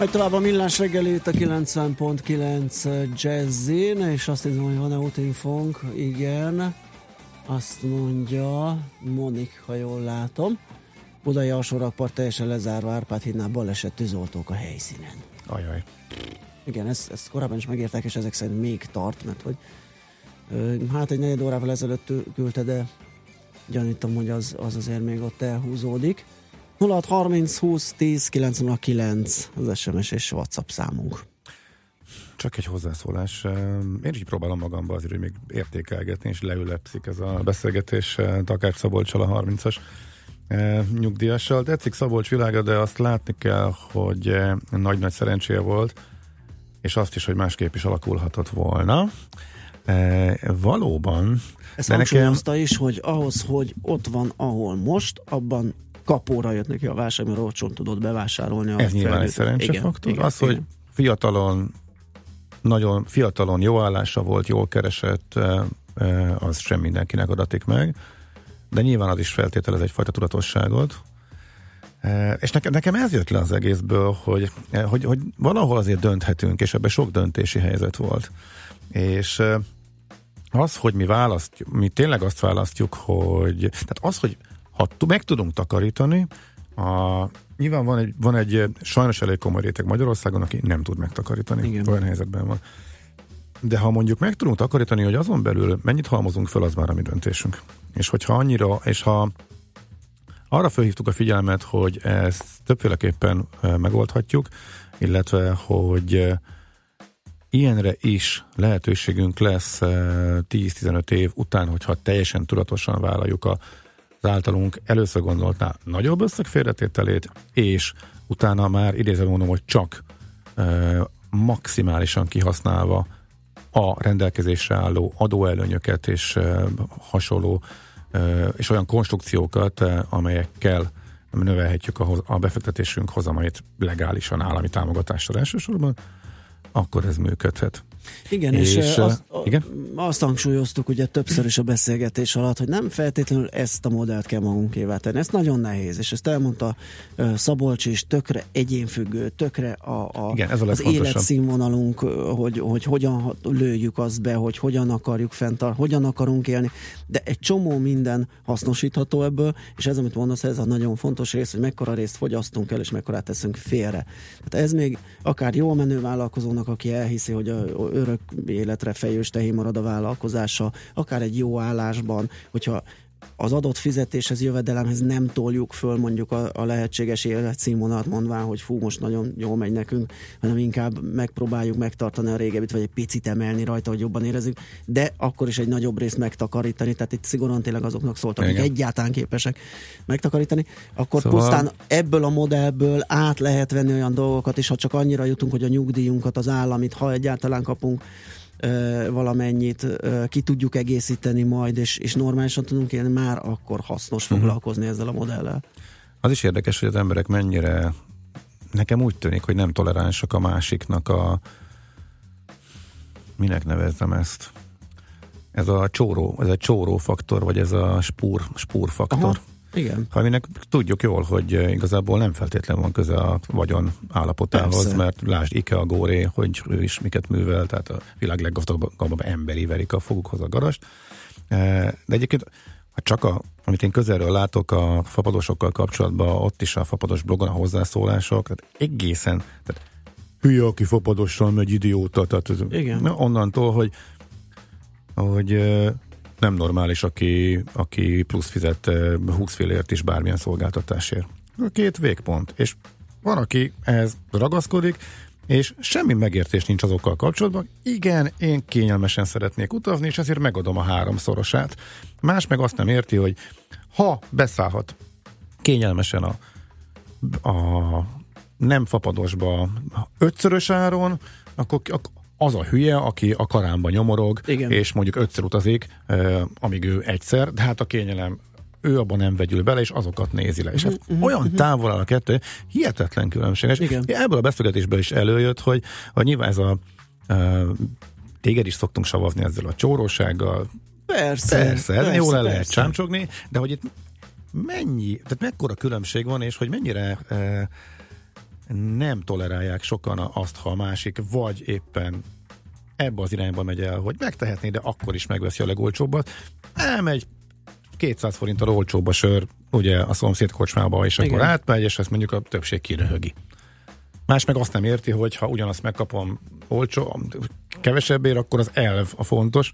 Egy tovább a millás reggelét a 90.9 jazzin, és azt nézem, hogy van-e útinfónk. Igen. Azt mondja Monik, ha jól látom. Budai alsórakpart teljesen lezárva, Árpád hídnál baleset tűzoltók a helyszínen. Ajaj. Igen, ezt, ezt korábban is megértek, és ezek szerint még tart, mert hogy hát egy negyed órával ezelőtt küldte, de gyanítom, hogy az, az azért még ott elhúzódik. 0630 20 10 909 az SMS és WhatsApp számunk. Csak egy hozzászólás. Én is próbálom magamba azért, hogy még értékelgetni, és leülepszik ez a beszélgetés eh, Takács Szabolcsal a 30-as eh, nyugdíjassal. Tetszik Szabolcs világa, de azt látni kell, hogy eh, nagy-nagy szerencséje volt, és azt is, hogy másképp is alakulhatott volna. Valóban. Ezt de nekem, is, hogy ahhoz, hogy ott van, ahol most, abban kapóra jött neki a válság, mert olcsón tudott bevásárolni. a Ez nyilván egy szerencsefaktor. Igen, Az, igen, hogy fiatalon, nagyon fiatalon jó állása volt, jól keresett, az sem mindenkinek adatik meg, de nyilván az is feltételez egyfajta tudatosságot. És nekem, nekem ez jött le az egészből, hogy, hogy, hogy valahol azért dönthetünk, és ebben sok döntési helyzet volt. És az, hogy mi választjuk, mi tényleg azt választjuk, hogy tehát az, hogy ha meg tudunk takarítani, a, nyilván van egy, van egy sajnos elég komoly réteg Magyarországon, aki nem tud megtakarítani. Igen. Olyan helyzetben van. De ha mondjuk meg tudunk takarítani, hogy azon belül mennyit halmozunk fel, az már a mi döntésünk. És hogyha annyira, és ha arra felhívtuk a figyelmet, hogy ezt többféleképpen megoldhatjuk, illetve, hogy ilyenre is lehetőségünk lesz eh, 10-15 év után, hogyha teljesen tudatosan vállaljuk a, az általunk először gondoltnál nagyobb összeg félretételét, és utána már idézve mondom, hogy csak eh, maximálisan kihasználva a rendelkezésre álló adóelőnyöket és eh, hasonló eh, és olyan konstrukciókat, amelyekkel növelhetjük a, a befektetésünk hozamait legálisan állami támogatással elsősorban, akkor ez működhet. Igen, és, és azt, igen? azt hangsúlyoztuk ugye többször is a beszélgetés alatt, hogy nem feltétlenül ezt a modellt kell magunkévá tenni. Ez nagyon nehéz, és ezt elmondta Szabolcs is, tökre egyénfüggő, tökre a, a, Igen, ez a az életszínvonalunk, hogy, hogy hogyan lőjük azt be, hogy hogyan akarjuk fenntar, hogyan akarunk élni, de egy csomó minden hasznosítható ebből, és ez, amit mondasz, ez a nagyon fontos rész, hogy mekkora részt fogyasztunk el, és mekkorát teszünk félre. Tehát ez még akár jól menő vállalkozónak, aki elhiszi, hogy a örök életre fejős tehén marad a vállalkozása, akár egy jó állásban, hogyha az adott fizetéshez, jövedelemhez nem toljuk föl mondjuk a, a lehetséges életszínvonalat, mondván, hogy fú, most nagyon jól megy nekünk, hanem inkább megpróbáljuk megtartani a régebit, vagy egy picit emelni rajta, hogy jobban érezzük, de akkor is egy nagyobb részt megtakarítani, tehát itt szigorúan tényleg azoknak szóltak, akik egyáltalán képesek megtakarítani, akkor Szóval- pusztán ebből a modellből át lehet venni olyan dolgokat, és ha csak annyira jutunk, hogy a nyugdíjunkat, az államit, ha egyáltalán kapunk valamennyit, ki tudjuk egészíteni majd, és, és normálisan tudunk élni, már akkor hasznos Mhm. foglalkozni ezzel a modellel. Az is érdekes, hogy az emberek mennyire, nekem úgy tűnik, hogy nem toleránsak a másiknak a, minek nevezzem ezt, ez a csóró, ez a csóró faktor, vagy ez a spúr, spúr faktor. Aha, igen. Aminek tudjuk jól, hogy eh, igazából nem feltétlenül van köze a vagyon állapotához, Persze. mert lásd Ikea Góré, hogy ő is miket művel, tehát a világ leggazdagabb emberi verik a fogukhoz a garast. Eh, De egyébként, ha csak a, amit én közelről látok a fapadosokkal kapcsolatban, ott is a fapados blogon a hozzászólások, tehát egészen, tehát hülye, aki fapadossal megy, idióta, tehát Igen. Na, onnantól, hogy hogy ö, nem normális, aki, aki plusz fizet ö, 20 fillért is bármilyen szolgáltatásért. A két végpont. És van, aki ehhez ragaszkodik, és semmi megértés nincs azokkal kapcsolatban. Igen, én kényelmesen szeretnék utazni, és ezért megadom a háromszorosát. Más meg azt nem érti, hogy ha beszállhat kényelmesen a, a nem fapadosba ötszörös áron, akkor ak- az a hülye, aki a karámba nyomorog, Igen. és mondjuk ötször utazik, amíg ő egyszer, de hát a kényelem ő abban nem vegyül bele, és azokat nézi le. És ez Mhm, olyan távol áll a kettő, hihetetlen különbséges. Igen. Ebből a beszélgetésből is előjött, hogy, hogy nyilván ez a uh, téged is szoktunk savazni ezzel a csórósággal, Persze. Persze, persze jól el lehet csámcsogni, de hogy itt mennyi, tehát mekkora különbség van, és hogy mennyire e, nem tolerálják sokan azt, ha a másik vagy éppen ebbe az irányba megy el, hogy megtehetné, de akkor is megveszi a legolcsóbbat. Elmegy 200 forinttal olcsóbb a sör, ugye a szomszéd kocsmába, és Igen. akkor átmegy, és ezt mondjuk a többség kiröhögi. Más meg azt nem érti, hogy ha ugyanazt megkapom olcsó, kevesebbért, akkor az elv a fontos.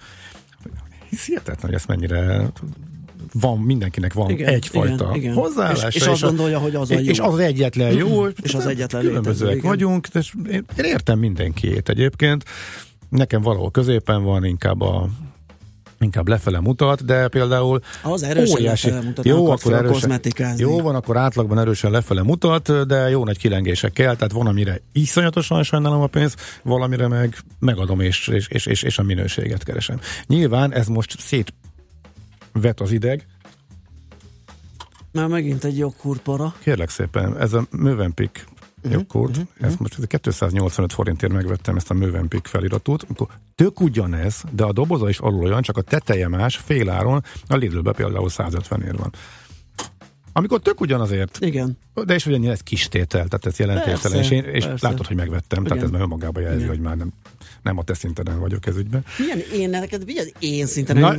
Hisz hihetetlen, hogy ezt mennyire van, mindenkinek van Igen, egyfajta igen, igen. hozzáállása. És- és azt gondolja, hogy az a és, és jó. az egyetlen jó. És az egyetlen Különbözőek létező, vagyunk, de én, én értem mindenkiét egyébként. Nekem valahol középen van inkább a inkább lefele mutat, de például Az erősen lefele mutat, jó, akkor erősen, jó van, akkor átlagban erősen lefele mutat, de jó nagy kilengések kell, tehát van, amire iszonyatosan sajnálom a pénzt, valamire meg megadom, és, és, és, és, és a minőséget keresem. Nyilván ez most szét vet az ideg, Már megint egy jogkurpara. Kérlek szépen, ez a Mövenpick Mhm, jogkód, ezt most ez 285 forintért megvettem ezt a Mövenpick feliratot, akkor tök ugyanez, de a doboza is alul olyan, csak a teteje más, féláron, a Lidlbe például 150 ér van. Amikor tök ugyanazért, Igen. de és ugye ez kis tétel, tehát ez jelentértelen, és, én, és persze. látod, hogy megvettem, tehát Igen. ez már önmagában jelzi, Igen. hogy már nem, nem a te szinteden vagyok ez ügyben. Milyen én neked, milyen én szinten, Na-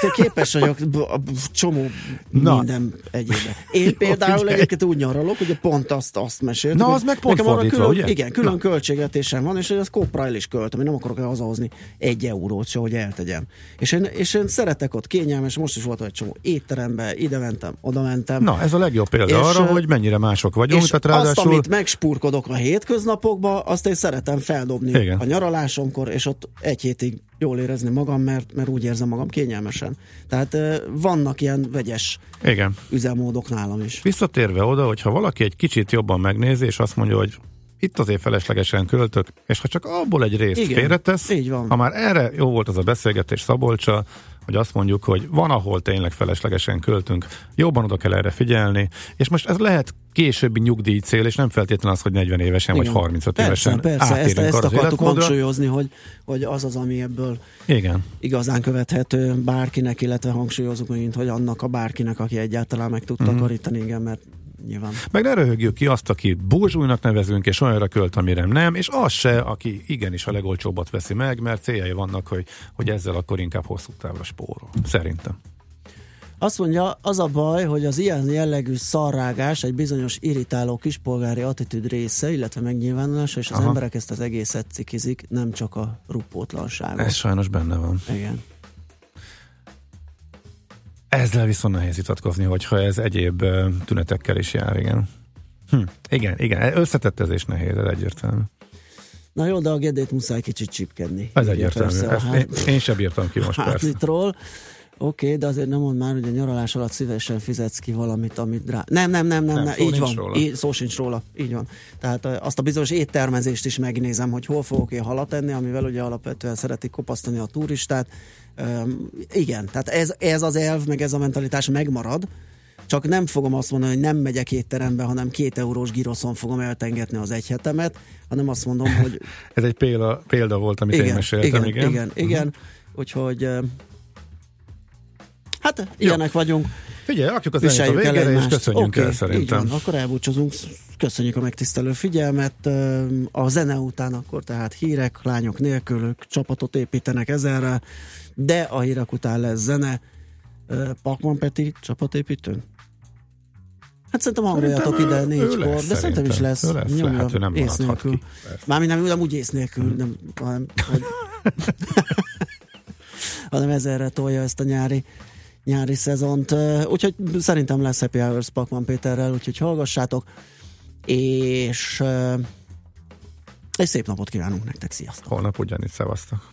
te képes vagyok a csomó Na. minden egyébben. Én például egyébként úgy nyaralok, hogy pont azt, azt mesélt. Na, az meg pont nekem fordítva, külön, ugye? Igen, külön Na. költségvetésem van, és hogy az kópra el is költöm. Én nem akarok hazahozni egy eurót se, hogy eltegyem. És én, és én szeretek ott kényelmes, most is volt egy csomó étterembe, ide mentem, oda mentem. Na, ez a legjobb példa És, arra, hogy mennyire mások vagyunk, és tehát azt, ráadásul... amit megspurkodok a hétköznapokba, azt én szeretem feldobni Igen. a nyaralásomkor, és ott egy hétig jól érezni magam, mert, mert úgy érzem magam kényelmesen. Tehát vannak ilyen vegyes Igen. üzemmódok nálam is. Visszatérve oda, hogy ha valaki egy kicsit jobban megnézi, és azt mondja, hogy itt azért feleslegesen költök, és ha csak abból egy részt Igen, félretesz, ha már erre jó volt az a beszélgetés Szabolcsa, hogy azt mondjuk, hogy van, ahol tényleg feleslegesen költünk, jobban oda kell erre figyelni, és most ez lehet későbbi nyugdíj cél, és nem feltétlenül az, hogy 40 évesen Igen. vagy 35 persze, évesen Persze, ezt, ezt akartuk életmódra. hangsúlyozni, hogy, hogy az az, ami ebből Igen. igazán követhető bárkinek, illetve hangsúlyozunk megint, hogy annak a bárkinek, aki egyáltalán meg tud Mhm. takarítani, igen, mert nyilván. Meg ne röhögjük ki azt, aki burzsújnak nevezünk, és olyanra költ, amire nem, és az se, aki igenis a legolcsóbbat veszi meg, mert céljai vannak, hogy, hogy ezzel akkor inkább hosszú távra spórol. Szerintem. Azt mondja, az a baj, hogy az ilyen jellegű szarrágás egy bizonyos irritáló kispolgári attitűd része, illetve megnyilvánulása, és az Aha. emberek ezt az egészet cikizik, nem csak a ruppótlanságot. Ez sajnos benne van. Igen. Ezzel viszont nehéz vitatkozni, hogyha ez egyéb tünetekkel is jár, igen. Hm, igen, igen, összetett ez és nehéz, ez egyértelmű. Na jó, de a gedét muszáj kicsit csipkedni. Ez egyértelmű. persze Ezt hát- én, én sem bírtam ki most persze. Oké, de azért nem mond már, hogy a nyaralás alatt szívesen fizetsz ki valamit, amit rá... Nem, nem, nem, nem, Nem, nem, így van. róla. Így, szó sincs róla, így van. Tehát azt a bizonyos éttermezést is megnézem, hogy hol fogok én halat enni, amivel ugye alapvetően szeretik kopasztani a turistát. Igen, tehát ez, ez az elv, meg ez a mentalitás megmarad, csak nem fogom azt mondani, hogy nem megyek étterembe, hanem két eurós giroszon fogom eltengetni az egy hetemet, hanem azt mondom, hogy Ez egy példa, példa volt, amit én meséltem, igen, igen. igen, igen. Mhm. Úgyhogy ö, hát ilyenek vagyunk. Figyelj, rakjuk az a Viseljük el végére, és köszönjünk Oké, el szerintem. Így van, akkor elbúcsúzunk. Köszönjük a megtisztelő figyelmet. A zene után akkor tehát hírek, lányok nélkül, ők csapatot építenek ezerre, de a hírek után lesz zene. Pakman Peti csapatépítő? Hát szerintem hangoljatok ide négykor, de szerintem is lesz. Ő lesz, Nyomja lehet, ő nem ész nélkül. ki. Mármint nem, nem úgy ész nélkül, nem, hanem, hanem ezerre tolja ezt a nyári nyári szezont. Úgyhogy szerintem lesz Happy Hours Pakman Péterrel, úgyhogy hallgassátok, és egy szép napot kívánunk nektek, sziasztok! Holnap ugyanitt szevasztok.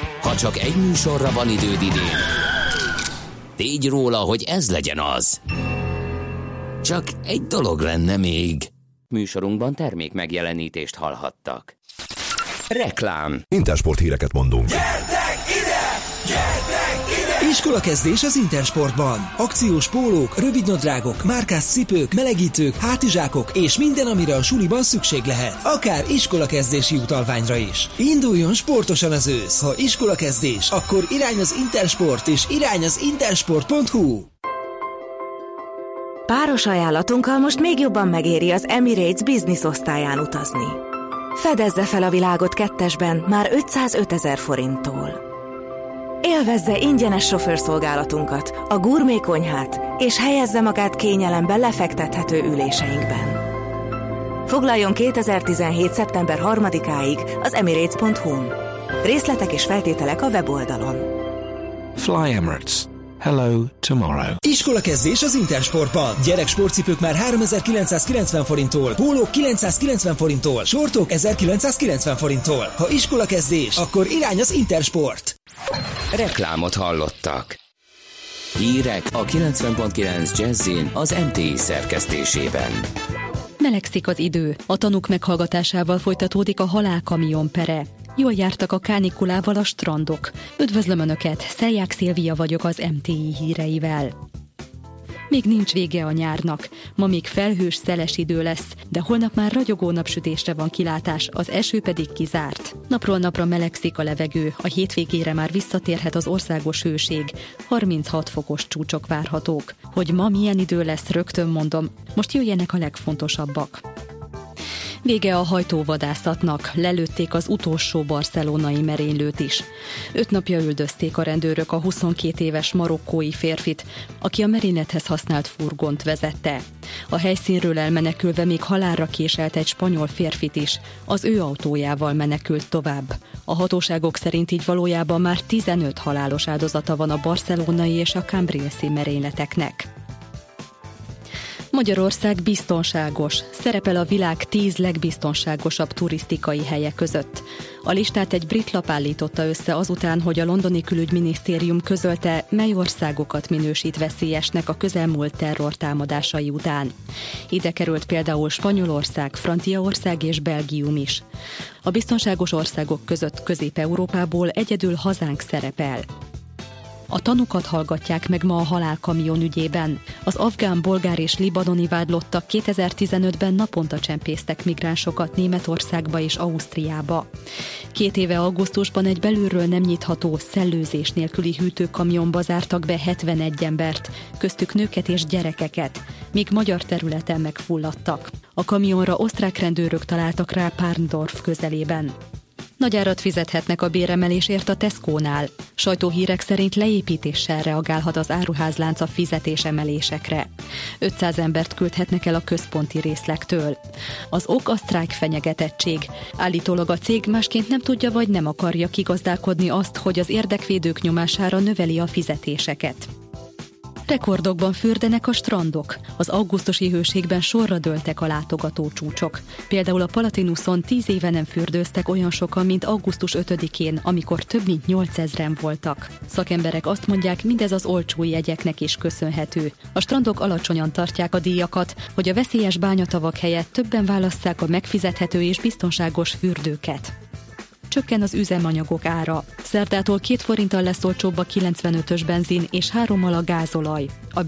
Ha csak egy műsorra van időd idén, tégy róla, hogy ez legyen az. Csak egy dolog lenne még. Műsorunkban termék megjelenítést hallhattak. Reklám. Intersport híreket mondunk. Iskolakezdés az Intersportban. Akciós pólók, rövidnadrágok, márkás cipők, melegítők, hátizsákok és minden, amire a suliban szükség lehet. Akár iskolakezdési utalványra is. Induljon sportosan az ősz. Ha iskolakezdés, akkor irány az Intersport és irány az intersport.hu. Páros ajánlatunkkal most még jobban megéri az Emirates Business osztályán utazni. Fedezze fel a világot kettesben már 505 ezer forinttól. Élvezze ingyenes sofőrszolgálatunkat, a gurmé konyhát, és helyezze magát kényelemben lefektethető üléseinkben. Foglaljon 2017. szeptember 3-áig az emirates.hu-n. Részletek és feltételek a weboldalon. Fly Emirates. Hello tomorrow. Iskolakezdés az Intersportban. Gyerek sportcipők már 3990 forinttól, pólók 990 forinttól, sortok 1990 forinttól. Ha iskolakezdés, akkor irány az Intersport. Reklámot hallottak. Hírek a 90.9 Jazzin az MTI szerkesztésében. Melegszik az idő. A tanúk meghallgatásával folytatódik a halálkamion pere. Jól jártak a kánikulával a strandok. Üdvözlöm Önöket, Szelják Szilvia vagyok az MTI híreivel. Még nincs vége a nyárnak. Ma még felhős, szeles idő lesz, de holnap már ragyogó napsütésre van kilátás, az eső pedig kizárt. Napról napra melegszik a levegő, a hétvégére már visszatérhet az országos hőség. 36 fokos csúcsok várhatók. Hogy ma milyen idő lesz, rögtön mondom. Most jöjjenek a legfontosabbak. Vége a hajtóvadászatnak, lelőtték az utolsó barcelonai merénylőt is. Öt napja üldözték a rendőrök a 22 éves marokkói férfit, aki a merénylethez használt furgont vezette. A helyszínről elmenekülve még halálra késelt egy spanyol férfit is, az ő autójával menekült tovább. A hatóságok szerint így valójában már 15 halálos áldozata van a barcelonai és a Cambrilsi merényleteknek. Magyarország biztonságos, szerepel a világ 10 legbiztonságosabb turisztikai helye között. A listát egy brit lap állította össze azután, hogy a londoni külügyminisztérium közölte, mely országokat minősít veszélyesnek a közelmúlt terrortámadásai után. Ide került például Spanyolország, Franciaország és Belgium is. A biztonságos országok között Közép-Európából egyedül hazánk szerepel. A tanukat hallgatják meg ma a halálkamion ügyében. Az afgán, bolgár és libanoni vádlottak 2015-ben naponta csempésztek migránsokat Németországba és Ausztriába. Két éve augusztusban egy belülről nem nyitható szellőzés nélküli hűtőkamionba zártak be 71 embert, köztük nőket és gyerekeket, míg magyar területen megfulladtak. A kamionra osztrák rendőrök találtak rá Párndorf közelében. Nagy árat fizethetnek a béremelésért a Tesco-nál. Sajtóhírek szerint leépítéssel reagálhat az áruházlánc a fizetésemelésekre. 500 embert küldhetnek el a központi részlektől. Az ok a sztrájk fenyegetettség. Állítólag a cég másként nem tudja vagy nem akarja kigazdálkodni azt, hogy az érdekvédők nyomására növeli a fizetéseket. Rekordokban fürdenek a strandok. Az augusztusi hőségben sorra dőltek a látogató csúcsok. Például a Palatinuson 10 éve nem fürdőztek olyan sokan, mint augusztus 5-én, amikor több mint 8000-en voltak. Szakemberek azt mondják, mindez az olcsó jegyeknek is köszönhető. A strandok alacsonyan tartják a díjakat, hogy a veszélyes bányatavak helyett többen válasszák a megfizethető és biztonságos fürdőket csökken az üzemanyagok ára. Szerdától két forinttal lesz olcsóbb a 95-ös benzin és hárommal a gázolaj. A